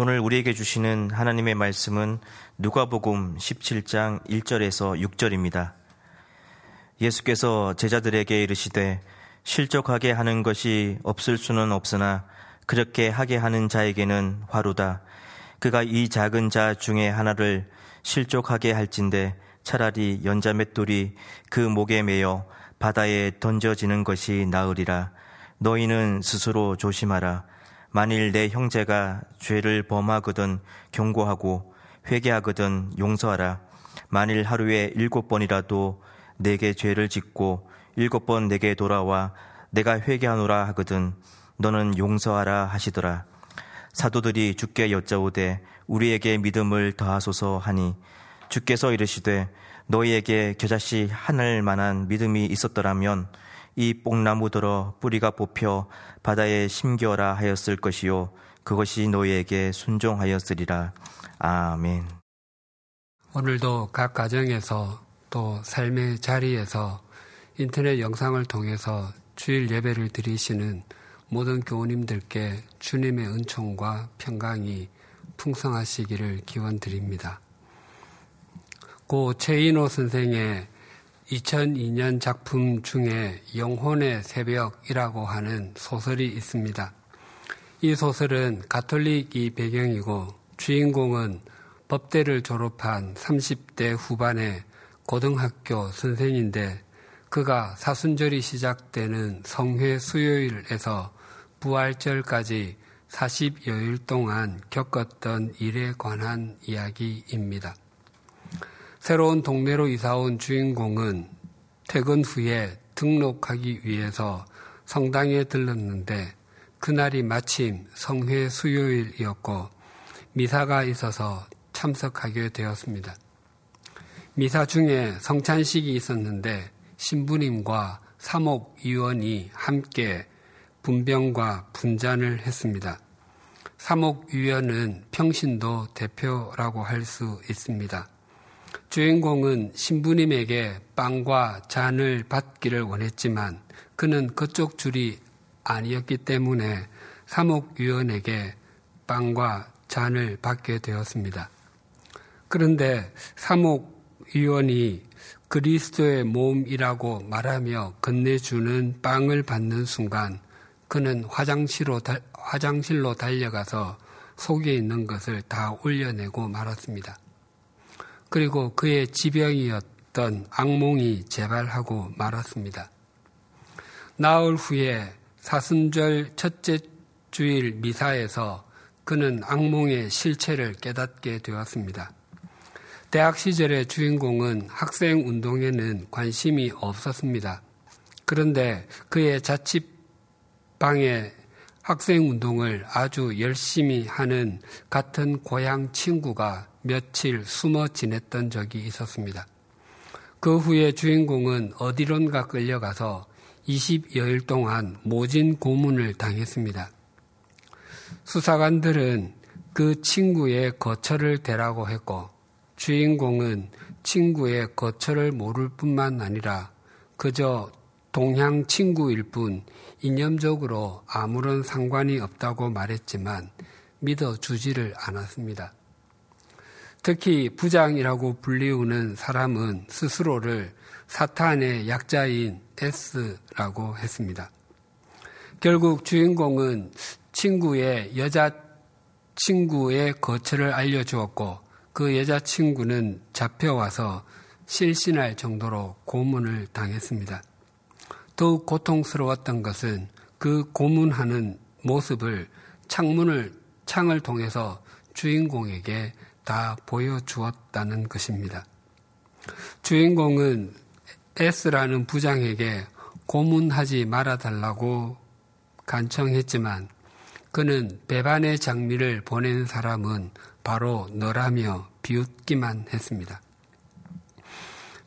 오늘 우리에게 주시는 하나님의 말씀은 누가복음 17장 1절에서 6절입니다. 예수께서 제자들에게 이르시되 실족하게 하는 것이 없을 수는 없으나 그렇게 하게 하는 자에게는 화루다. 그가 이 작은 자 중에 하나를 실족하게 할진대 차라리 연자 맷돌이 그 목에 매여 바다에 던져지는 것이 나으리라. 너희는 스스로 조심하라. 만일 내 형제가 죄를 범하거든 경고하고 회개하거든 용서하라. 만일 하루에 일곱 번이라도 내게 죄를 짓고 일곱 번 내게 돌아와 내가 회개하노라 하거든 너는 용서하라 하시더라. 사도들이 주께 여짜오되 우리에게 믿음을 더하소서 하니 주께서 이르시되 너희에게 겨자씨 하늘 만한 믿음이 있었더라면 이 뽕나무들어 뿌리가 뽑혀 바다에 심겨라 하였을 것이요 그것이 너희에게 순종하였으리라 아멘. 오늘도 각 가정에서 또 삶의 자리에서 인터넷 영상을 통해서 주일 예배를 드리시는 모든 교우님들께 주님의 은총과 평강이 풍성하시기를 기원 드립니다. 고 최인호 선생의 2002년 작품 중에 영혼의 새벽이라고 하는 소설이 있습니다. 이 소설은 가톨릭이 배경이고 주인공은 법대를 졸업한 30대 후반의 고등학교 선생인데 그가 사순절이 시작되는 성회 수요일에서 부활절까지 40여일 동안 겪었던 일에 관한 이야기입니다. 새로운 동네로 이사온 주인공은 퇴근 후에 등록하기 위해서 성당에 들렀는데 그날이 마침 성회 수요일이었고 미사가 있어서 참석하게 되었습니다. 미사 중에 성찬식이 있었는데 신부님과 사목 위원이 함께 분병과 분잔을 했습니다. 사목 위원은 평신도 대표라고 할 수 있습니다. 주인공은 신부님에게 빵과 잔을 받기를 원했지만 그는 그쪽 줄이 아니었기 때문에 사목위원에게 빵과 잔을 받게 되었습니다. 그런데 사목위원이 그리스도의 몸이라고 말하며 건네주는 빵을 받는 순간 그는 화장실로, 화장실로 달려가서 속에 있는 것을 다 올려내고 말았습니다. 그리고 그의 지병이었던 악몽이 재발하고 말았습니다. 나흘 후에 사순절 첫째 주일 미사에서 그는 악몽의 실체를 깨닫게 되었습니다. 대학 시절의 주인공은 학생 운동에는 관심이 없었습니다. 그런데 그의 자취방에 학생 운동을 아주 열심히 하는 같은 고향 친구가 며칠 숨어 지냈던 적이 있었습니다. 그 후에 주인공은 어디론가 끌려가서 20여일 동안 모진 고문을 당했습니다. 수사관들은 그 친구의 거처를 대라고 했고 주인공은 친구의 거처를 모를 뿐만 아니라 그저 동향 친구일 뿐 이념적으로 아무런 상관이 없다고 말했지만 믿어주지를 않았습니다. 특히 부장이라고 불리우는 사람은 스스로를 사탄의 약자인 S라고 했습니다. 결국 주인공은 친구의 여자 친구의 거처를 알려주었고 그 여자친구는 잡혀와서 실신할 정도로 고문을 당했습니다. 더욱 고통스러웠던 것은 그 고문하는 모습을 창문을 창을 통해서 주인공에게 다 보여주었다는 것입니다. 주인공은 S라는 부장에게 고문하지 말아달라고 간청했지만 그는 배반의 장미를 보낸 사람은 바로 너라며 비웃기만 했습니다.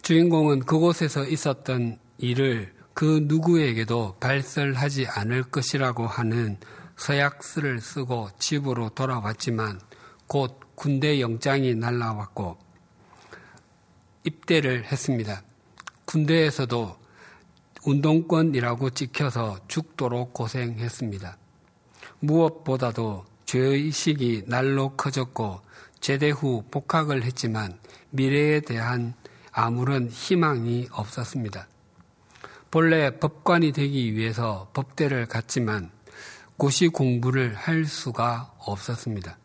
주인공은 그곳에서 있었던 일을 그 누구에게도 발설하지 않을 것이라고 하는 서약서를 쓰고 집으로 돌아왔지만 곧 군대 영장이 날라왔고 입대를 했습니다. 군대에서도 운동권이라고 찍혀서 죽도록 고생했습니다. 무엇보다도 죄의식이 날로 커졌고 제대 후 복학을 했지만 미래에 대한 아무런 희망이 없었습니다. 본래 법관이 되기 위해서 법대를 갔지만 고시 공부를 할 수가 없었습니다.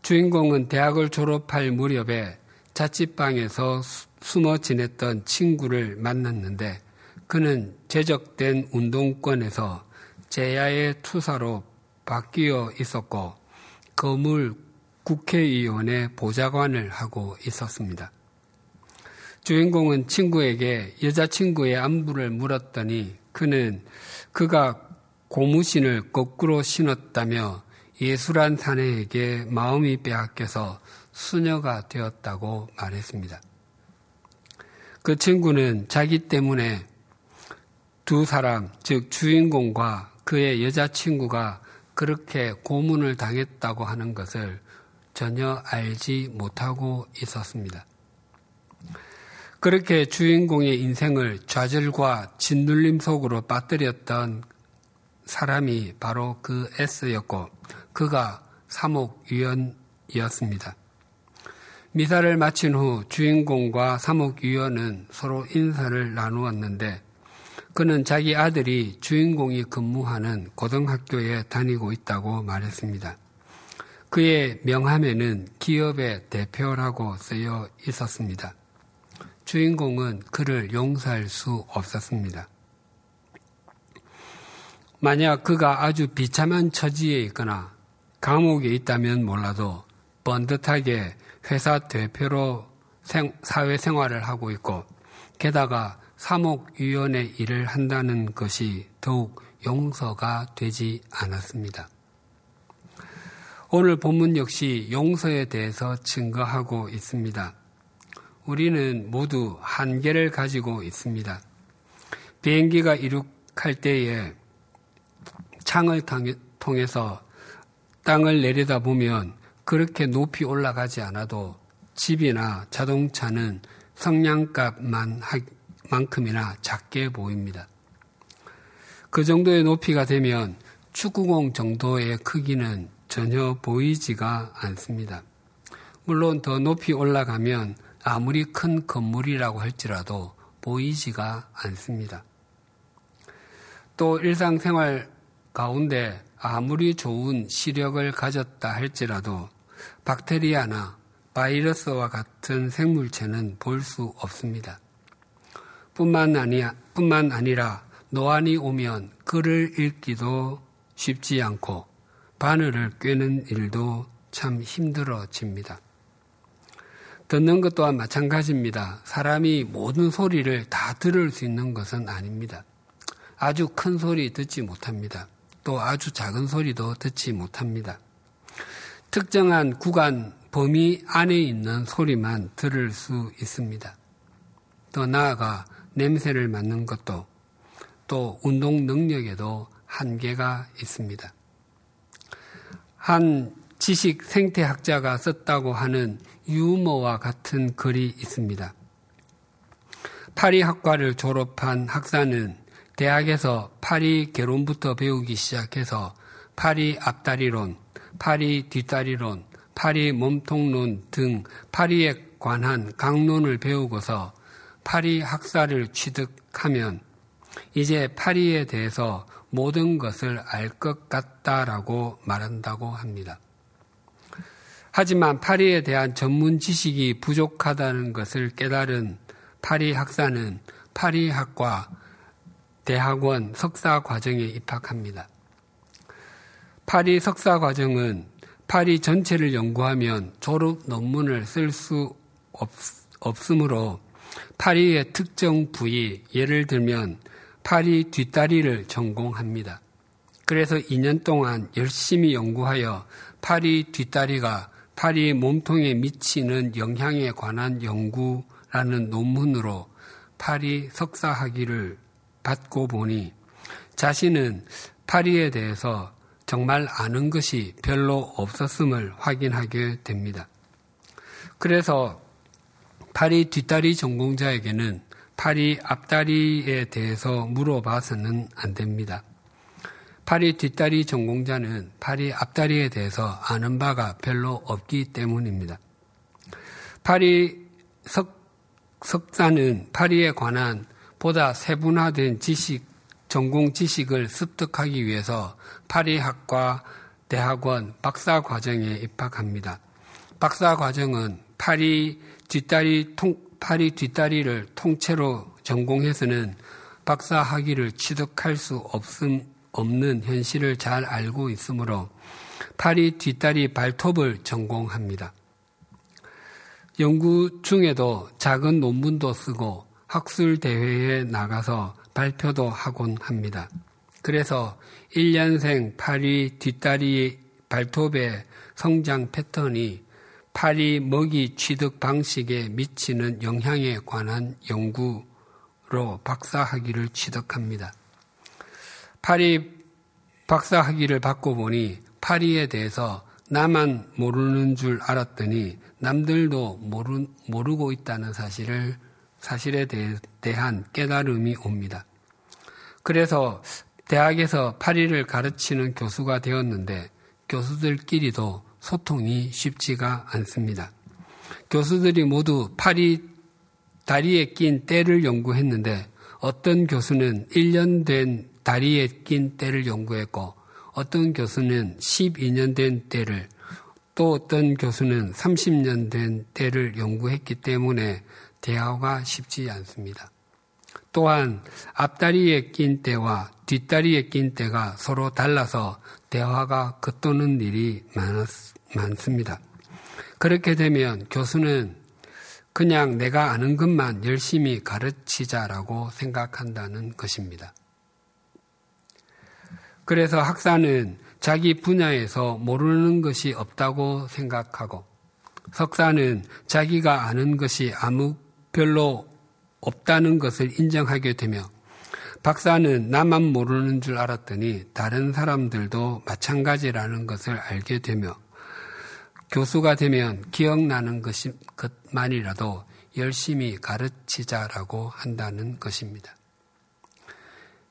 주인공은 대학을 졸업할 무렵에 자취방에서 숨어 지냈던 친구를 만났는데 그는 제적된 운동권에서 제야의 투사로 바뀌어 있었고 거물 국회의원의 보좌관을 하고 있었습니다. 주인공은 친구에게 여자친구의 안부를 물었더니 그는 그가 고무신을 거꾸로 신었다며 예술한 사내에게 마음이 빼앗겨서 수녀가 되었다고 말했습니다. 그 친구는 자기 때문에 두 사람, 즉 주인공과 그의 여자친구가 그렇게 고문을 당했다고 하는 것을 전혀 알지 못하고 있었습니다. 그렇게 주인공의 인생을 좌절과 짓눌림 속으로 빠뜨렸던 사람이 바로 그 S였고 그가 사목위원이었습니다. 미사를 마친 후 주인공과 사목위원은 서로 인사를 나누었는데 그는 자기 아들이 주인공이 근무하는 고등학교에 다니고 있다고 말했습니다. 그의 명함에는 기업의 대표라고 쓰여 있었습니다. 주인공은 그를 용서할 수 없었습니다. 만약 그가 아주 비참한 처지에 있거나 감옥에 있다면 몰라도 번듯하게 회사 대표로 사회생활을 하고 있고 게다가 사목위원회 일을 한다는 것이 더욱 용서가 되지 않았습니다. 오늘 본문 역시 용서에 대해서 증거하고 있습니다. 우리는 모두 한계를 가지고 있습니다. 비행기가 이륙할 때에 창을 통해서 땅을 내려다 보면 그렇게 높이 올라가지 않아도 집이나 자동차는 성냥값만 만큼이나 작게 보입니다. 그 정도의 높이가 되면 축구공 정도의 크기는 전혀 보이지가 않습니다. 물론 더 높이 올라가면 아무리 큰 건물이라고 할지라도 보이지가 않습니다. 또 일상생활 가운데 아무리 좋은 시력을 가졌다 할지라도 박테리아나 바이러스와 같은 생물체는 볼 수 없습니다. 뿐만, 아니, 뿐만 아니라 노안이 오면 글을 읽기도 쉽지 않고 바늘을 꿰는 일도 참 힘들어집니다. 듣는 것 또한 마찬가지입니다. 사람이 모든 소리를 다 들을 수 있는 것은 아닙니다. 아주 큰 소리 듣지 못합니다. 또 아주 작은 소리도 듣지 못합니다. 특정한 구간 범위 안에 있는 소리만 들을 수 있습니다. 더 나아가 냄새를 맡는 것도 또 운동 능력에도 한계가 있습니다. 한 지식 생태학자가 썼다고 하는 유머와 같은 글이 있습니다. 파리학과를 졸업한 학사는 대학에서 파리 개론부터 배우기 시작해서 파리 앞다리론, 파리 뒷다리론, 파리 몸통론 등 파리에 관한 강론을 배우고서 파리 학사를 취득하면 이제 파리에 대해서 모든 것을 알 것 같다라고 말한다고 합니다. 하지만 파리에 대한 전문 지식이 부족하다는 것을 깨달은 파리 학사는 파리학과 대학원 석사 과정에 입학합니다. 파리 석사 과정은 파리 전체를 연구하면 졸업 논문을 쓸 수 없으므로 파리의 특정 부위, 예를 들면 파리 뒷다리를 전공합니다. 그래서 2년 동안 열심히 연구하여 파리 뒷다리가 파리 몸통에 미치는 영향에 관한 연구라는 논문으로 파리 석사학위를 받고 보니 자신은 파리에 대해서 정말 아는 것이 별로 없었음을 확인하게 됩니다. 그래서 파리 뒷다리 전공자에게는 파리 앞다리에 대해서 물어봐서는 안 됩니다. 파리 뒷다리 전공자는 파리 앞다리에 대해서 아는 바가 별로 없기 때문입니다. 파리 석, 석사는 파리에 관한 보다 세분화된 지식, 전공 지식을 습득하기 위해서 파리학과 대학원 박사 과정에 입학합니다. 박사 과정은 파리 뒷다리 통, 파리 뒷다리를 통째로 전공해서는 박사 학위를 취득할 수 없음, 없는 현실을 잘 알고 있으므로 파리 뒷다리 발톱을 전공합니다. 연구 중에도 작은 논문도 쓰고 학술 대회에 나가서 발표도 하곤 합니다. 그래서 1년생 파리 뒷다리 발톱의 성장 패턴이 파리 먹이 취득 방식에 미치는 영향에 관한 연구로 박사학위를 취득합니다. 파리 박사 학위를 받고 보니 파리에 대해서 나만 모르는 줄 알았더니 남들도 모르, 모르고 있다는 사실을 사실에 대한 깨달음이 옵니다. 그래서 대학에서 파리를 가르치는 교수가 되었는데 교수들끼리도 소통이 쉽지가 않습니다. 교수들이 모두 파리 다리에 낀 때를 연구했는데 어떤 교수는 1년 된 다리에 낀 때를 연구했고 어떤 교수는 12년 된 때를 또 어떤 교수는 30년 된 때를 연구했기 때문에 대화가 쉽지 않습니다. 또한 앞다리에 낀 때와 뒷다리에 낀 때가 서로 달라서 대화가 겉도는 일이 많았, 많습니다. 그렇게 되면 교수는 그냥 내가 아는 것만 열심히 가르치자라고 생각한다는 것입니다. 그래서 학사는 자기 분야에서 모르는 것이 없다고 생각하고 석사는 자기가 아는 것이 아무 별로 없다는 것을 인정하게 되며 박사는 나만 모르는 줄 알았더니 다른 사람들도 마찬가지라는 것을 알게 되며 교수가 되면 기억나는 것만이라도 열심히 가르치자라고 한다는 것입니다.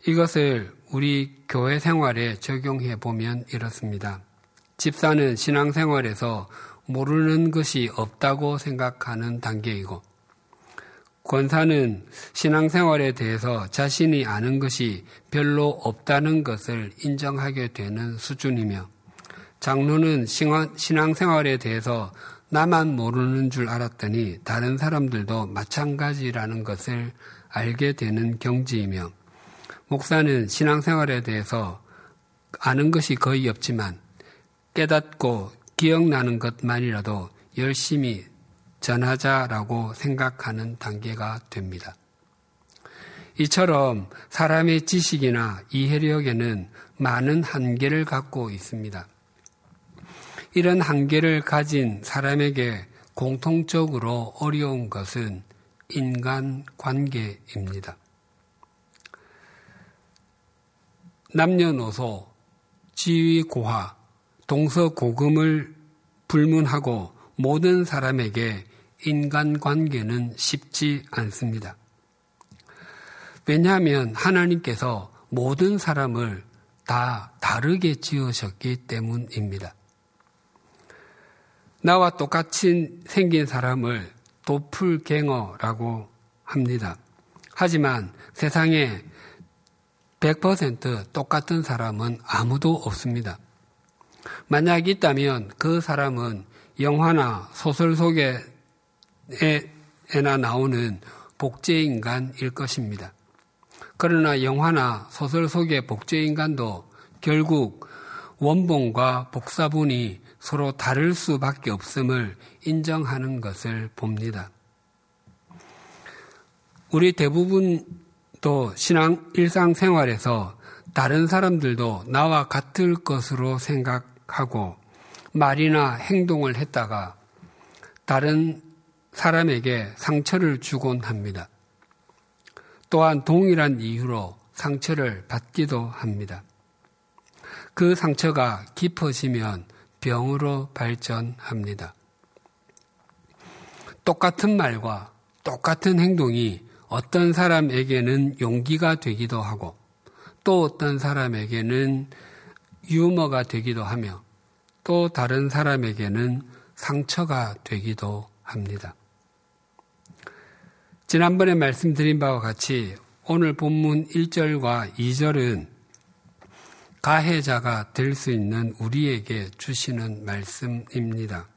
이것을 우리 교회 생활에 적용해 보면 이렇습니다. 집사는 신앙생활에서 모르는 것이 없다고 생각하는 단계이고, 권사는 신앙생활에 대해서 자신이 아는 것이 별로 없다는 것을 인정하게 되는 수준이며, 장로는 신앙생활에 대해서 나만 모르는 줄 알았더니 다른 사람들도 마찬가지라는 것을 알게 되는 경지이며, 목사는 신앙생활에 대해서 아는 것이 거의 없지만 깨닫고 기억나는 것만이라도 열심히 전하자라고 생각하는 단계가 됩니다. 이처럼 사람의 지식이나 이해력에는 많은 한계를 갖고 있습니다. 이런 한계를 가진 사람에게 공통적으로 어려운 것은 인간 관계입니다. 남녀노소, 지위고하, 동서고금을 불문하고 모든 사람에게 인간관계는 쉽지 않습니다. 왜냐하면 하나님께서 모든 사람을 다 다르게 지으셨기 때문입니다. 나와 똑같이 생긴 사람을 도플갱어라고 합니다. 하지만 세상에 100% 똑같은 사람은 아무도 없습니다. 만약 있다면 그 사람은 영화나 소설 속에나 나오는 복제인간일 것입니다. 그러나 영화나 소설 속의 복제인간도 결국 원본과 복사본이 서로 다를 수밖에 없음을 인정하는 것을 봅니다. 우리 대부분 또 신앙 일상생활에서 다른 사람들도 나와 같을 것으로 생각하고 말이나 행동을 했다가 다른 사람에게 상처를 주곤 합니다. 또한 동일한 이유로 상처를 받기도 합니다. 그 상처가 깊어지면 병으로 발전합니다. 똑같은 말과 똑같은 행동이 어떤 사람에게는 용기가 되기도 하고 또 어떤 사람에게는 유머가 되기도 하며 또 다른 사람에게는 상처가 되기도 합니다. 지난번에 말씀드린 바와 같이 오늘 본문 1절과 2절은 가해자가 될 수 있는 우리에게 주시는 말씀입니다.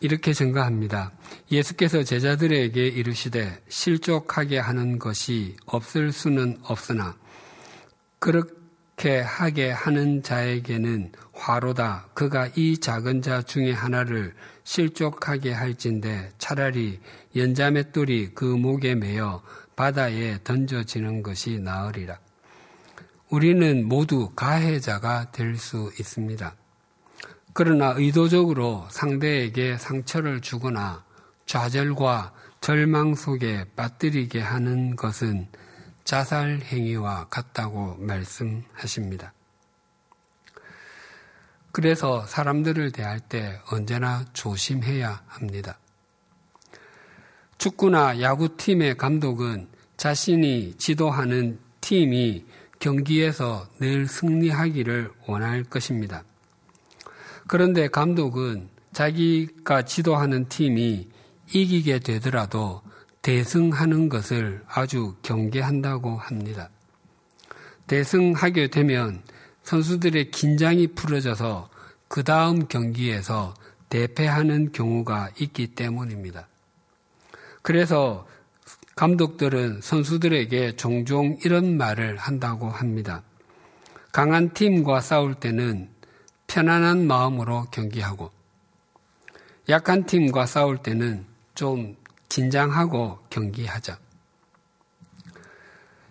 이렇게 증가합니다. 예수께서 제자들에게 이르시되 실족하게 하는 것이 없을 수는 없으나 그렇게 하게 하는 자에게는 화로다. 그가 이 작은 자 중에 하나를 실족하게 할진데 차라리 연자맷돌이 그 목에 매어 바다에 던져지는 것이 나으리라. 우리는 모두 가해자가 될 수 있습니다. 그러나 의도적으로 상대에게 상처를 주거나 좌절과 절망 속에 빠뜨리게 하는 것은 자살 행위와 같다고 말씀하십니다. 그래서 사람들을 대할 때 언제나 조심해야 합니다. 축구나 야구팀의 감독은 자신이 지도하는 팀이 경기에서 늘 승리하기를 원할 것입니다. 그런데 감독은 자기가 지도하는 팀이 이기게 되더라도 대승하는 것을 아주 경계한다고 합니다. 대승하게 되면 선수들의 긴장이 풀어져서 그 다음 경기에서 대패하는 경우가 있기 때문입니다. 그래서 감독들은 선수들에게 종종 이런 말을 한다고 합니다. 강한 팀과 싸울 때는 편안한 마음으로 경기하고 약한 팀과 싸울 때는 좀 긴장하고 경기하자.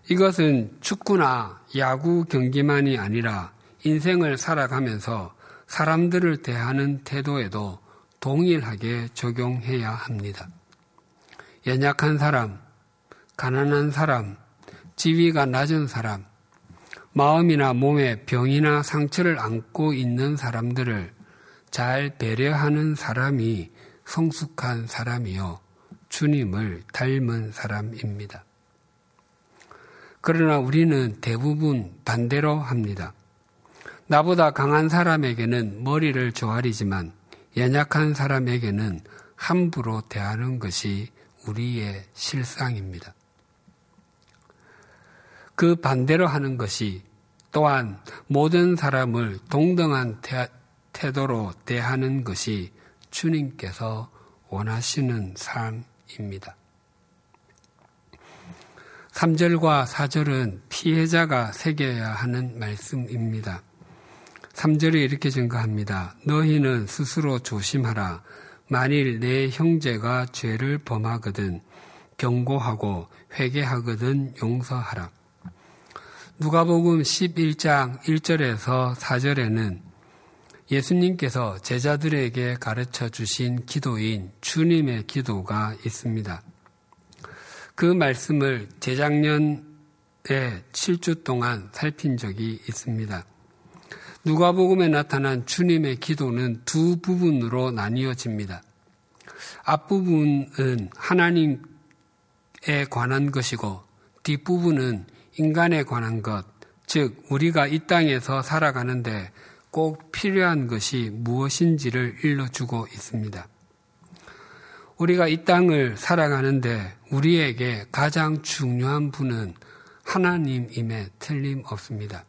이것은 축구나 야구 경기만이 아니라 인생을 살아가면서 사람들을 대하는 태도에도 동일하게 적용해야 합니다. 연약한 사람, 가난한 사람, 지위가 낮은 사람, 마음이나 몸에 병이나 상처를 안고 있는 사람들을 잘 배려하는 사람이 성숙한 사람이요. 주님을 닮은 사람입니다. 그러나 우리는 대부분 반대로 합니다. 나보다 강한 사람에게는 머리를 조아리지만 연약한 사람에게는 함부로 대하는 것이 우리의 실상입니다. 그 반대로 하는 것이 또한 모든 사람을 동등한 태도로 대하는 것이 주님께서 원하시는 삶입니다. 3절과 4절은 피해자가 새겨야 하는 말씀입니다. 3절에 이렇게 증가합니다. 너희는 스스로 조심하라. 만일 내 형제가 죄를 범하거든 경고하고 회개하거든 용서하라. 누가복음 11장 1절에서 4절에는 예수님께서 제자들에게 가르쳐 주신 기도인 주님의 기도가 있습니다. 그 말씀을 재작년에 7주 동안 살핀 적이 있습니다. 누가복음에 나타난 주님의 기도는 두 부분으로 나뉘어집니다. 앞부분은 하나님에 관한 것이고 뒷부분은 인간에 관한 것, 즉 우리가 이 땅에서 살아가는데 꼭 필요한 것이 무엇인지를 일러주고 있습니다. 우리가 이 땅을 살아가는데 우리에게 가장 중요한 분은 하나님임에 틀림없습니다.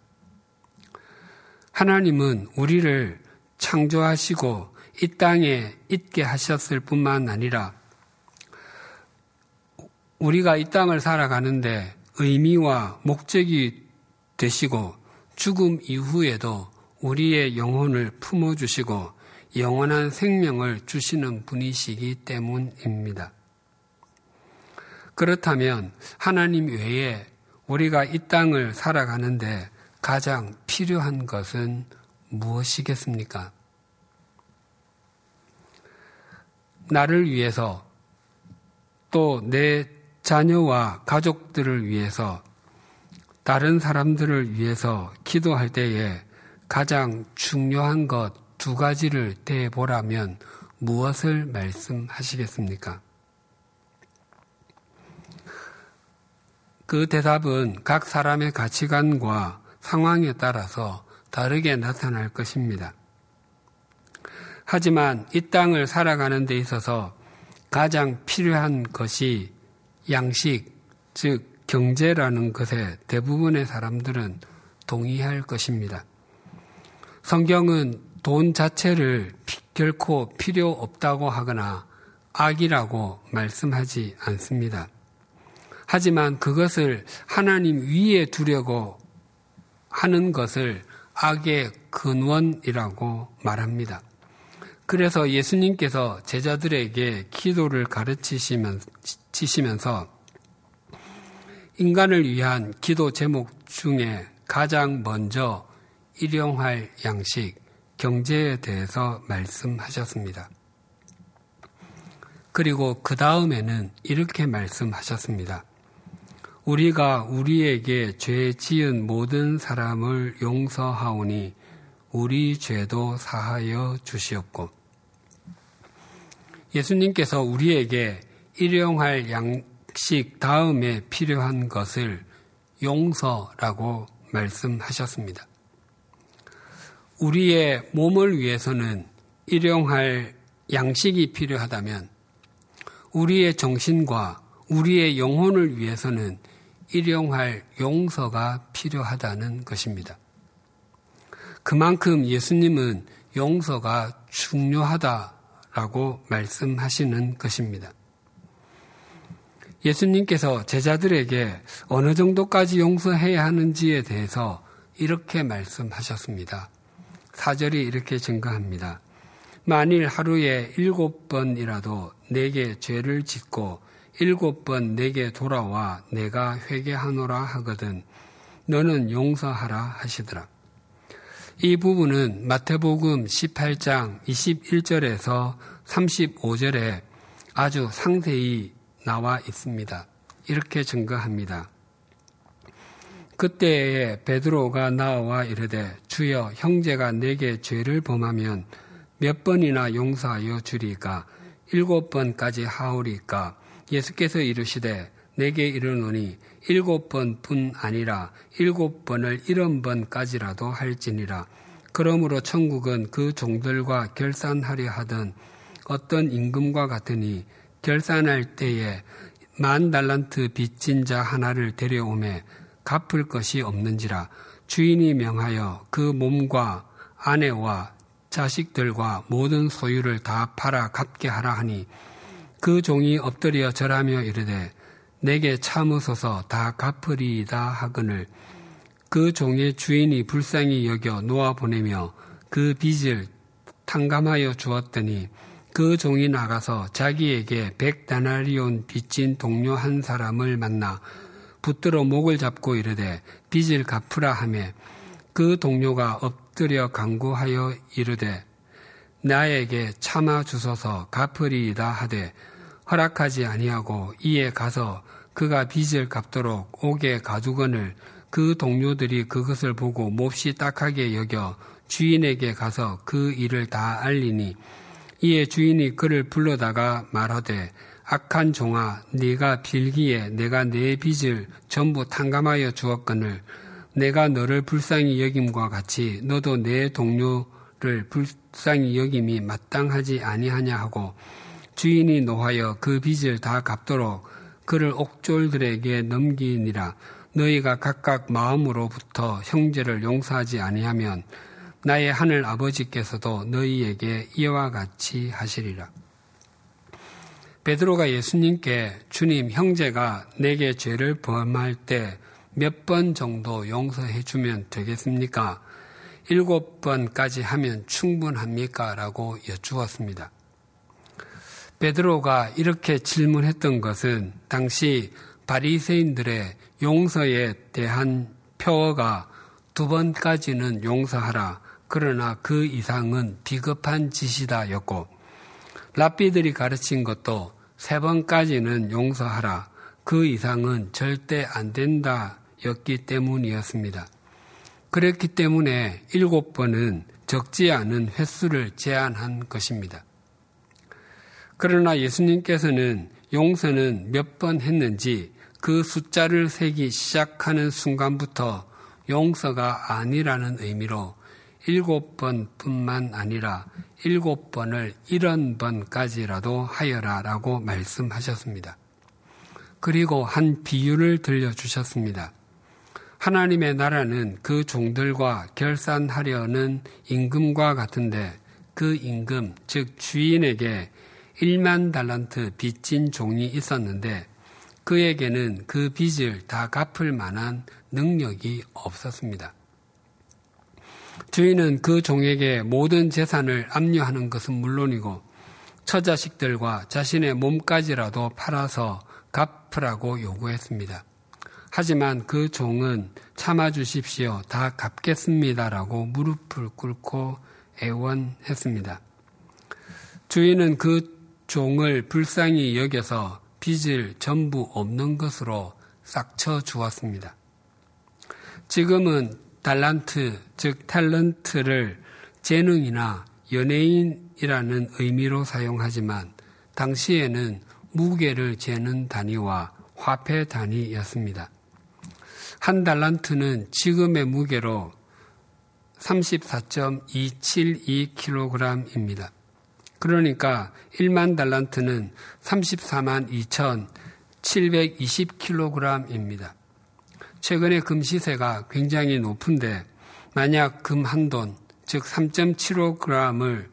하나님은 우리를 창조하시고 이 땅에 있게 하셨을 뿐만 아니라 우리가 이 땅을 살아가는데 의미와 목적이 되시고 죽음 이후에도 우리의 영혼을 품어주시고 영원한 생명을 주시는 분이시기 때문입니다. 그렇다면 하나님 외에 우리가 이 땅을 살아가는데 가장 필요한 것은 무엇이겠습니까? 나를 위해서 또 내 자녀와 가족들을 위해서 다른 사람들을 위해서 기도할 때에 가장 중요한 것 두 가지를 대보라면 무엇을 말씀하시겠습니까? 그 대답은 각 사람의 가치관과 상황에 따라서 다르게 나타날 것입니다. 하지만 이 땅을 살아가는 데 있어서 가장 필요한 것이 양식, 즉 경제라는 것에 대부분의 사람들은 동의할 것입니다. 성경은 돈 자체를 결코 필요 없다고 하거나 악이라고 말씀하지 않습니다. 하지만 그것을 하나님 위에 두려고 하는 것을 악의 근원이라고 말합니다. 그래서 예수님께서 제자들에게 기도를 가르치시면서 인간을 위한 기도 제목 중에 가장 먼저 일용할 양식, 경제에 대해서 말씀하셨습니다. 그리고 그 다음에는 이렇게 말씀하셨습니다. 우리가 우리에게 죄 지은 모든 사람을 용서하오니 우리 죄도 사하여 주시옵고 예수님께서 우리에게 일용할 양식 다음에 필요한 것을 용서라고 말씀하셨습니다. 우리의 몸을 위해서는 일용할 양식이 필요하다면 우리의 정신과 우리의 영혼을 위해서는 일용할 용서가 필요하다는 것입니다. 그만큼 예수님은 용서가 중요하다라고 말씀하시는 것입니다. 예수님께서 제자들에게 어느 정도까지 용서해야 하는지에 대해서 이렇게 말씀하셨습니다. 사절이 이렇게 증가합니다. 만일 하루에 일곱 번이라도 내게 죄를 짓고 일곱 번 내게 돌아와 내가 회개하노라 하거든 너는 용서하라 하시더라. 이 부분은 마태복음 18장 21절에서 35절에 아주 상세히 나와 있습니다. 이렇게 증거합니다. 그때에 베드로가 나와 이르되 주여 형제가 내게 죄를 범하면 몇 번이나 용서하여 주리까 일곱 번까지 하오리까 예수께서 이르시되 내게 이르노니 일곱 번뿐 아니라 일곱 번을 일흔 번까지라도 할지니라. 그러므로 천국은 그 종들과 결산하려 하던 어떤 임금과 같으니 결산할 때에 만 달란트 빚진 자 하나를 데려오매 갚을 것이 없는지라 주인이 명하여 그 몸과 아내와 자식들과 모든 소유를 다 팔아 갚게 하라 하니 그 종이 엎드려 절하며 이르되 내게 참으소서 다 갚으리이다 하거늘. 그 종의 주인이 불쌍히 여겨 놓아 보내며 그 빚을 탕감하여 주었더니 그 종이 나가서 자기에게 백 다나리온 빚진 동료 한 사람을 만나 붙들어 목을 잡고 이르되 빚을 갚으라 하매 그 동료가 엎드려 강구하여 이르되 나에게 참아 주소서 갚으리이다 하되 허락하지 아니하고 이에 가서 그가 빚을 갚도록 옥에 가두건을 그 동료들이 그것을 보고 몹시 딱하게 여겨 주인에게 가서 그 일을 다 알리니 이에 주인이 그를 불러다가 말하되 악한 종아 네가 빌기에 내가 내 빚을 전부 탕감하여 주었거늘 내가 너를 불쌍히 여김과 같이 너도 내 동료를 불쌍히 여김이 마땅하지 아니하냐 하고 주인이 노하여 그 빚을 다 갚도록 그를 옥졸들에게 넘기니라 너희가 각각 마음으로부터 형제를 용서하지 아니하면 나의 하늘 아버지께서도 너희에게 이와 같이 하시리라. 베드로가 예수님께 주님 형제가 내게 죄를 범할 때 몇 번 정도 용서해 주면 되겠습니까? 일곱 번까지 하면 충분합니까? 라고 여쭈었습니다. 베드로가 이렇게 질문했던 것은 당시 바리새인들의 용서에 대한 표어가 두 번까지는 용서하라. 그러나 그 이상은 비겁한 짓이다였고 랍비들이 가르친 것도 세 번까지는 용서하라. 그 이상은 절대 안 된다였기 때문이었습니다. 그랬기 때문에 일곱 번은 적지 않은 횟수를 제한한 것입니다. 그러나 예수님께서는 용서는 몇 번 했는지 그 숫자를 세기 시작하는 순간부터 용서가 아니라는 의미로 일곱 번 뿐만 아니라 일곱 번을 일흔 번까지라도 하여라 라고 말씀하셨습니다. 그리고 한 비유를 들려주셨습니다. 하나님의 나라는 그 종들과 결산하려는 임금과 같은데 그 임금, 즉 주인에게 1만 달란트 빚진 종이 있었는데 그에게는 그 빚을 다 갚을 만한 능력이 없었습니다. 주인은 그 종에게 모든 재산을 압류하는 것은 물론이고 처자식들과 자신의 몸까지라도 팔아서 갚으라고 요구했습니다. 하지만 그 종은 참아주십시오. 다 갚겠습니다라고 무릎을 꿇고 애원했습니다. 주인은 그 종을 불쌍히 여겨서 빚을 전부 없는 것으로 싹쳐 주었습니다. 지금은 달란트, 즉 탤런트를 재능이나 연예인이라는 의미로 사용하지만 당시에는 무게를 재는 단위와 화폐 단위였습니다. 한 달란트는 지금의 무게로 34.272kg입니다. 그러니까 1만 달란트는 34만 2,720kg입니다. 최근에 금 시세가 굉장히 높은데 만약 금 한 돈, 즉 3.75g을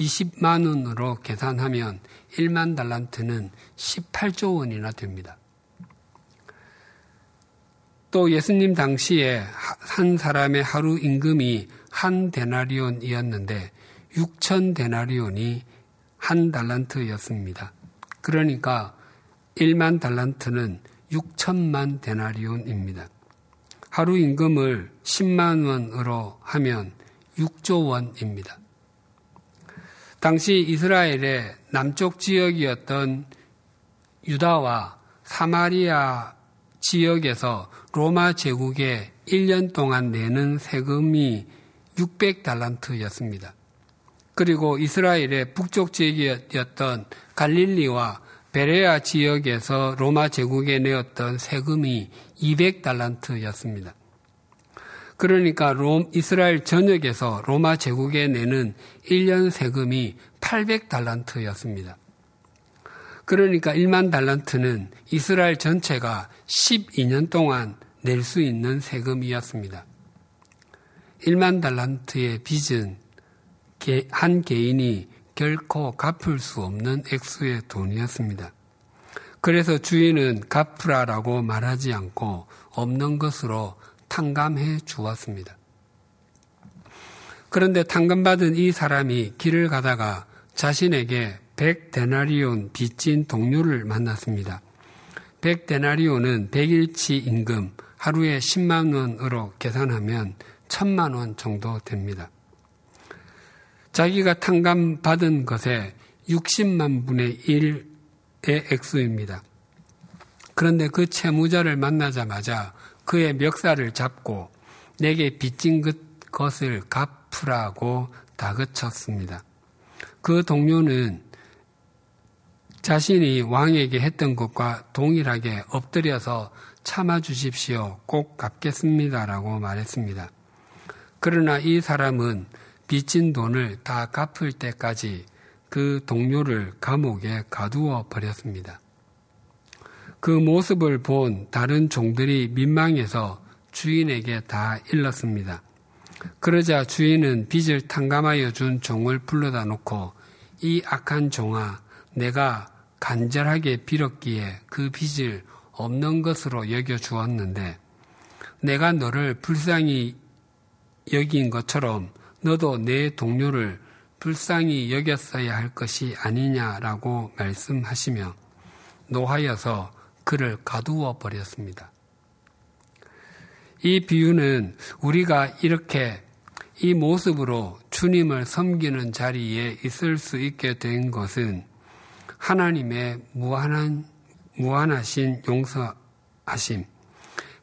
20만 원으로 계산하면 1만 달란트는 18조 원이나 됩니다. 또 예수님 당시에 한 사람의 하루 임금이 한 데나리온이었는데 6천 데나리온이 한 달란트였습니다. 그러니까 1만 달란트는 6천만 데나리온입니다. 하루 임금을 10만 원으로 하면 6조 원입니다. 당시 이스라엘의 남쪽 지역이었던 유다와 사마리아 지역에서 로마 제국에 1년 동안 내는 세금이 600달란트였습니다. 그리고 이스라엘의 북쪽 지역이었던 갈릴리와 베레아 지역에서 로마 제국에 내었던 세금이 200달란트였습니다. 그러니까 롬, 이스라엘 전역에서 로마 제국에 내는 1년 세금이 800달란트였습니다. 그러니까 1만 달란트는 이스라엘 전체가 12년 동안 낼 수 있는 세금이었습니다. 1만 달란트의 빚은 한 개인이 결코 갚을 수 없는 액수의 돈이었습니다. 그래서 주인은 갚으라라고 말하지 않고 없는 것으로 탕감해 주었습니다. 그런데 탕감받은 이 사람이 길을 가다가 자신에게 100데나리온 빚진 동료를 만났습니다. 100데나리온은 100일치 임금 하루에 10만 원으로 계산하면 1000만 원 정도 됩니다. 자기가 탕감받은 것에 60만 분의 1의 액수입니다. 그런데 그 채무자를 만나자마자 그의 멱살을 잡고 내게 빚진 것을 갚으라고 다그쳤습니다. 그 동료는 자신이 왕에게 했던 것과 동일하게 엎드려서 참아 주십시오. 꼭 갚겠습니다라고 말했습니다. 그러나 이 사람은 빚진 돈을 다 갚을 때까지 그 동료를 감옥에 가두어 버렸습니다. 그 모습을 본 다른 종들이 민망해서 주인에게 다 일렀습니다. 그러자 주인은 빚을 탕감하여 준 종을 불러다 놓고 이 악한 종아 내가 간절하게 빌었기에 그 빚을 없는 것으로 여겨 주었는데 내가 너를 불쌍히 여긴 것처럼 너도 내 동료를 불쌍히 여겼어야 할 것이 아니냐라고 말씀하시며 노하여서 그를 가두어 버렸습니다. 이 비유는 우리가 이렇게 이 모습으로 주님을 섬기는 자리에 있을 수 있게 된 것은 하나님의 무한한, 무한하신 용서하심,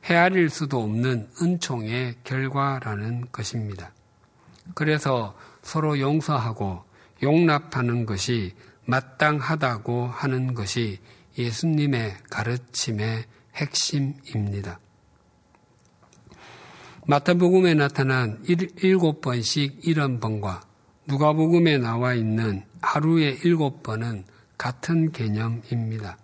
헤아릴 수도 없는 은총의 결과라는 것입니다. 그래서 서로 용서하고 용납하는 것이 마땅하다고 하는 것이 예수님의 가르침의 핵심입니다. 마태복음에 나타난 일곱 번씩 이런 번과 누가복음에 나와 있는 하루에 일곱 번은 같은 개념입니다.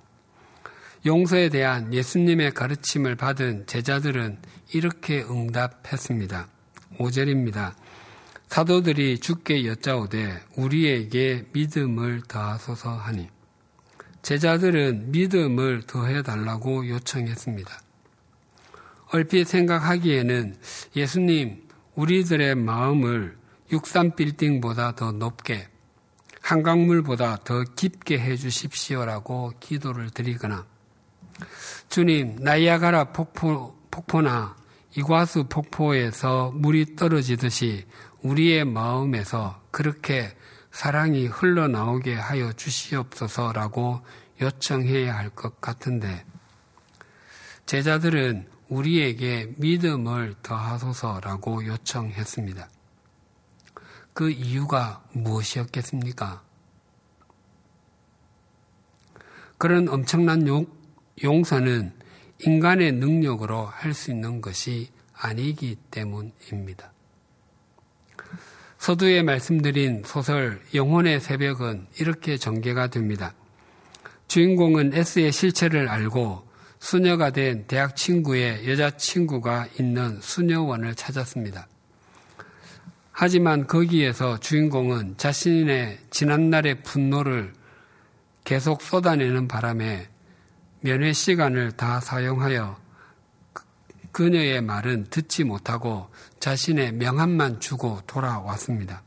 용서에 대한 예수님의 가르침을 받은 제자들은 이렇게 응답했습니다. 5절입니다. 사도들이 주께 여짜오되 우리에게 믿음을 더하소서 하니 제자들은 믿음을 더해 달라고 요청했습니다. 얼핏 생각하기에는 예수님 우리들의 마음을 63 빌딩보다 더 높게 한강물보다 더 깊게 해 주십시오라고 기도를 드리거나 주님 나이아가라 폭포, 폭포나 이과수 폭포에서 물이 떨어지듯이 우리의 마음에서 그렇게 사랑이 흘러나오게 하여 주시옵소서라고 요청해야 할 것 같은데 제자들은 우리에게 믿음을 더하소서라고 요청했습니다. 그 이유가 무엇이었겠습니까? 그런 엄청난 용, 용서는 인간의 능력으로 할 수 있는 것이 아니기 때문입니다. 서두에 말씀드린 소설 영혼의 새벽은 이렇게 전개가 됩니다. 주인공은 S의 실체를 알고 수녀가 된 대학 친구의 여자친구가 있는 수녀원을 찾았습니다. 하지만 거기에서 주인공은 자신의 지난날의 분노를 계속 쏟아내는 바람에 면회 시간을 다 사용하여 그녀의 말은 듣지 못하고 자신의 명함만 주고 돌아왔습니다.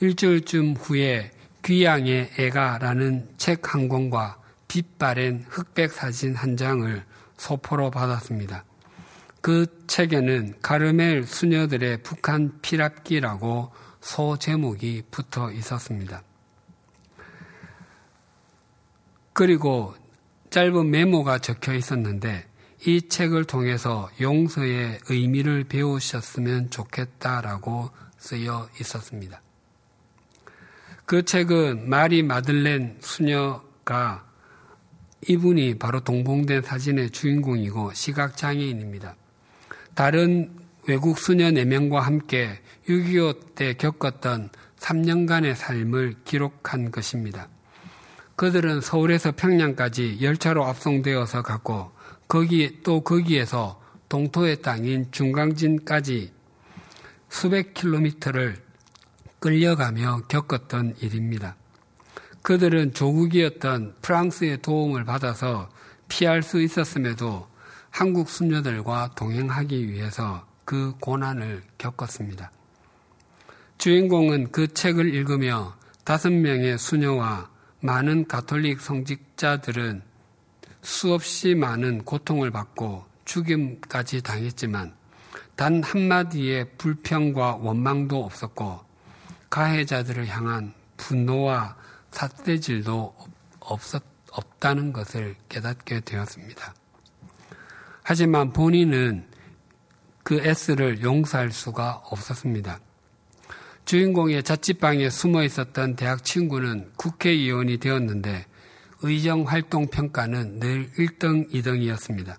일주일쯤 후에 귀양의 애가라는 책 한 권과 빛바랜 흑백 사진 한 장을 소포로 받았습니다. 그 책에는 가르멜 수녀들의 북한 피랍기라고 소 제목이 붙어 있었습니다. 그리고 짧은 메모가 적혀 있었는데 이 책을 통해서 용서의 의미를 배우셨으면 좋겠다라고 쓰여 있었습니다. 그 책은 마리 마들렌 수녀가 이분이 바로 동봉된 사진의 주인공이고 시각장애인입니다. 다른 외국 수녀 4명과 함께 6.25 때 겪었던 3년간의 삶을 기록한 것입니다. 그들은 서울에서 평양까지 열차로 압송되어서 갔고 거기 또 거기에서 동토의 땅인 중강진까지 수백 킬로미터를 끌려가며 겪었던 일입니다. 그들은 조국이었던 프랑스의 도움을 받아서 피할 수 있었음에도 한국 수녀들과 동행하기 위해서 그 고난을 겪었습니다. 주인공은 그 책을 읽으며 다섯 명의 수녀와 많은 가톨릭 성직자들은 수없이 많은 고통을 받고 죽임까지 당했지만 단 한마디의 불평과 원망도 없었고 가해자들을 향한 분노와 삿대질도 없었, 없다는 것을 깨닫게 되었습니다. 하지만 본인은 그 S를 용서할 수가 없었습니다. 주인공의 자취방에 숨어 있었던 대학 친구는 국회의원이 되었는데 의정 활동 평가는 늘 1등, 2등이었습니다.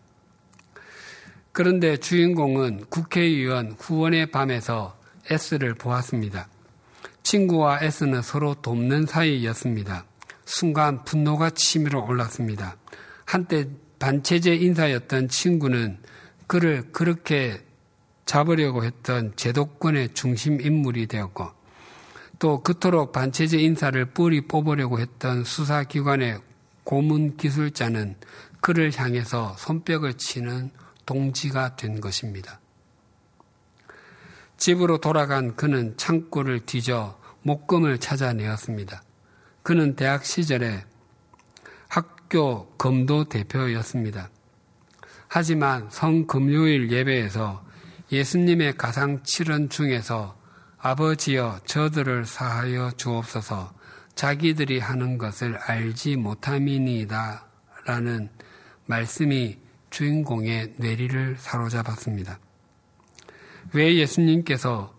그런데 주인공은 국회의원 후원의 밤에서 S를 보았습니다. 친구와 S는 서로 돕는 사이였습니다. 순간 분노가 치밀어 올랐습니다. 한때 반체제 인사였던 친구는 그를 그렇게 잡으려고 했던 제도권의 중심 인물이 되었고 또 그토록 반체제 인사를 뿌리 뽑으려고 했던 수사기관의 고문 기술자는 그를 향해서 손뼉을 치는 동지가 된 것입니다. 집으로 돌아간 그는 창고를 뒤져 목금을 찾아내었습니다. 그는 대학 시절에 학교 검도 대표였습니다. 하지만 성금요일 예배에서 예수님의 가상 칠언 중에서 아버지여 저들을 사하여 주옵소서 자기들이 하는 것을 알지 못함이니이다 라는 말씀이 주인공의 뇌리를 사로잡았습니다. 왜 예수님께서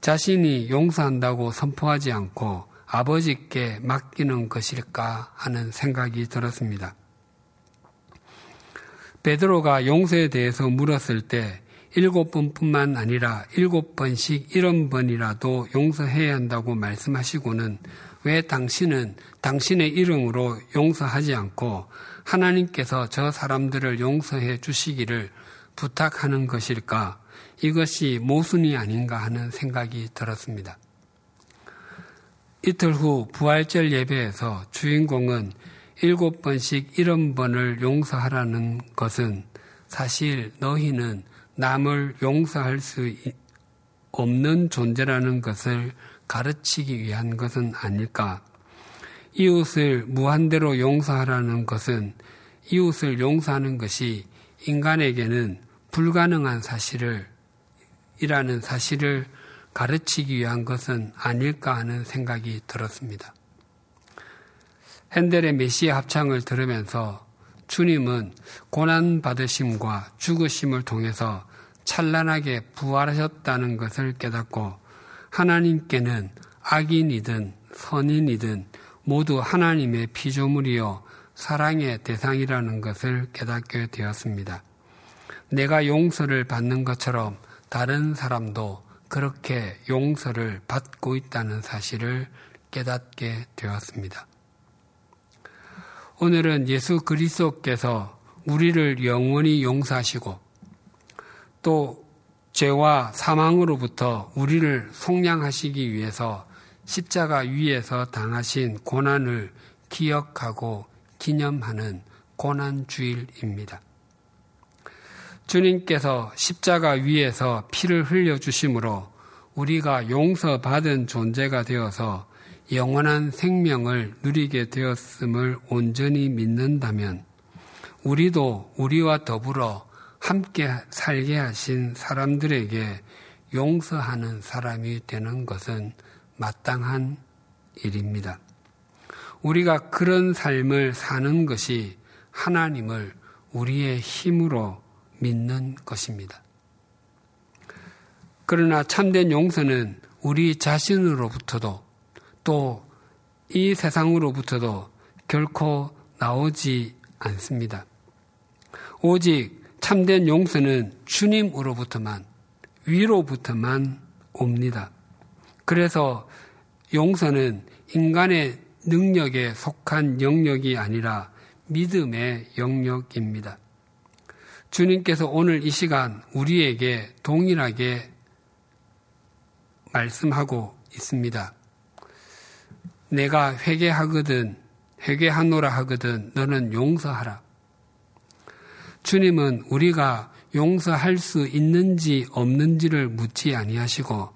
자신이 용서한다고 선포하지 않고 아버지께 맡기는 것일까 하는 생각이 들었습니다. 베드로가 용서에 대해서 물었을 때 일곱 번뿐만 아니라 일곱 번씩 일흔 번이라도 용서해야 한다고 말씀하시고는 왜 당신은 당신의 이름으로 용서하지 않고 하나님께서 저 사람들을 용서해 주시기를 부탁하는 것일까? 이것이 모순이 아닌가 하는 생각이 들었습니다. 이틀 후 부활절 예배에서 주인공은 일곱 번씩 일흔 번을 용서하라는 것은 사실 너희는 남을 용서할 수 없는 존재라는 것을 가르치기 위한 것은 아닐까. 이웃을 무한대로 용서하라는 것은 이웃을 용서하는 것이 인간에게는 불가능한 사실을 이라는 사실을 가르치기 위한 것은 아닐까 하는 생각이 들었습니다. 핸델의 메시아 합창을 들으면서 주님은 고난 받으심과 죽으심을 통해서 찬란하게 부활하셨다는 것을 깨닫고 하나님께는 악인이든 선인이든 모두 하나님의 피조물이요 사랑의 대상이라는 것을 깨닫게 되었습니다. 내가 용서를 받는 것처럼 다른 사람도 그렇게 용서를 받고 있다는 사실을 깨닫게 되었습니다. 오늘은 예수 그리스도께서 우리를 영원히 용서하시고 또 죄와 사망으로부터 우리를 속량하시기 위해서 십자가 위에서 당하신 고난을 기억하고 기념하는 고난주일입니다. 주님께서 십자가 위에서 피를 흘려주심으로 우리가 용서받은 존재가 되어서 영원한 생명을 누리게 되었음을 온전히 믿는다면 우리도 우리와 더불어 함께 살게 하신 사람들에게 용서하는 사람이 되는 것은 마땅한 일입니다. 우리가 그런 삶을 사는 것이 하나님을 우리의 힘으로 믿는 것입니다. 그러나 참된 용서는 우리 자신으로부터도 또 이 세상으로부터도 결코 나오지 않습니다. 오직 참된 용서는 주님으로부터만, 위로부터만 옵니다. 그래서 용서는 인간의 능력에 속한 영역이 아니라 믿음의 영역입니다. 주님께서 오늘 이 시간 우리에게 동일하게 말씀하고 있습니다. 내가 회개하거든, 회개하노라 하거든, 너는 용서하라. 주님은 우리가 용서할 수 있는지 없는지를 묻지 아니하시고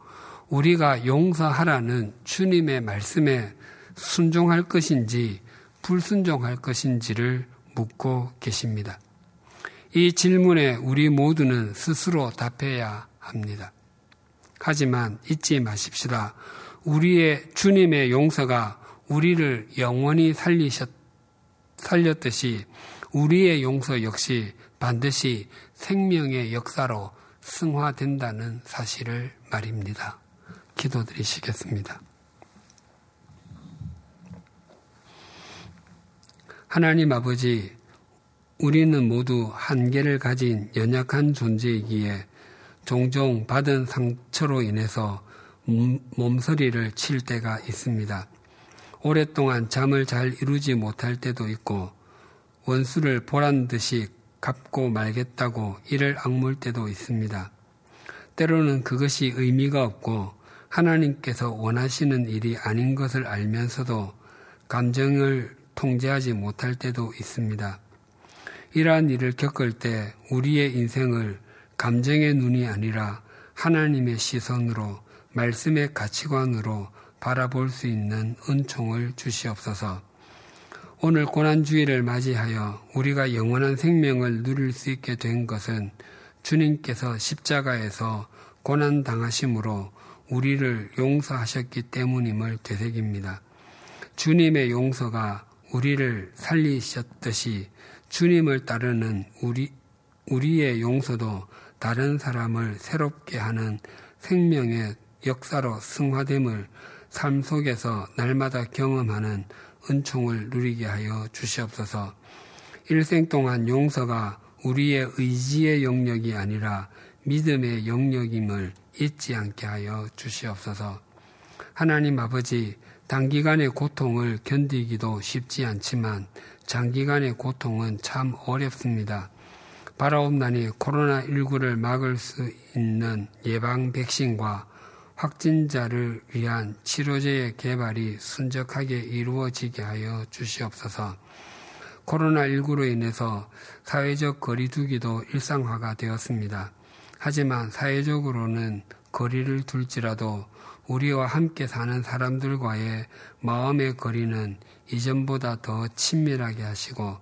우리가 용서하라는 주님의 말씀에 순종할 것인지 불순종할 것인지를 묻고 계십니다. 이 질문에 우리 모두는 스스로 답해야 합니다. 하지만 잊지 마십시다. 우리의 주님의 용서가 우리를 영원히 살리셨, 살렸듯이 우리의 용서 역시 반드시 생명의 역사로 승화된다는 사실을 말입니다. 기도드리시겠습니다. 하나님 아버지, 우리는 모두 한계를 가진 연약한 존재이기에 종종 받은 상처로 인해서 몸서리를 칠 때가 있습니다. 오랫동안 잠을 잘 이루지 못할 때도 있고 원수를 보란 듯이 갚고 말겠다고 이를 악물 때도 있습니다. 때로는 그것이 의미가 없고 하나님께서 원하시는 일이 아닌 것을 알면서도 감정을 통제하지 못할 때도 있습니다. 이러한 일을 겪을 때 우리의 인생을 감정의 눈이 아니라 하나님의 시선으로 말씀의 가치관으로 바라볼 수 있는 은총을 주시옵소서. 오늘 고난주의를 맞이하여 우리가 영원한 생명을 누릴 수 있게 된 것은 주님께서 십자가에서 고난당하심으로 우리를 용서하셨기 때문임을 되새깁니다. 주님의 용서가 우리를 살리셨듯이 주님을 따르는 우리, 우리의 용서도 다른 사람을 새롭게 하는 생명의 역사로 승화됨을 삶 속에서 날마다 경험하는 은총을 누리게 하여 주시옵소서. 일생 동안 용서가 우리의 의지의 영역이 아니라 믿음의 영역임을 잊지 않게 하여 주시옵소서. 하나님 아버지, 단기간의 고통을 견디기도 쉽지 않지만 장기간의 고통은 참 어렵습니다. 바라옵나니 코로나19를 막을 수 있는 예방 백신과 확진자를 위한 치료제의 개발이 순적하게 이루어지게 하여 주시옵소서. 코로나19로 인해서 사회적 거리두기도 일상화가 되었습니다. 하지만 사회적으로는 거리를 둘지라도 우리와 함께 사는 사람들과의 마음의 거리는 이전보다 더 친밀하게 하시고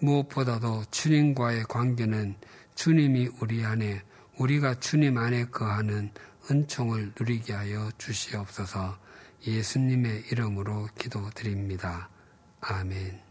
무엇보다도 주님과의 관계는 주님이 우리 안에 우리가 주님 안에 거하는 은총을 누리게 하여 주시옵소서 예수님의 이름으로 기도드립니다. 아멘.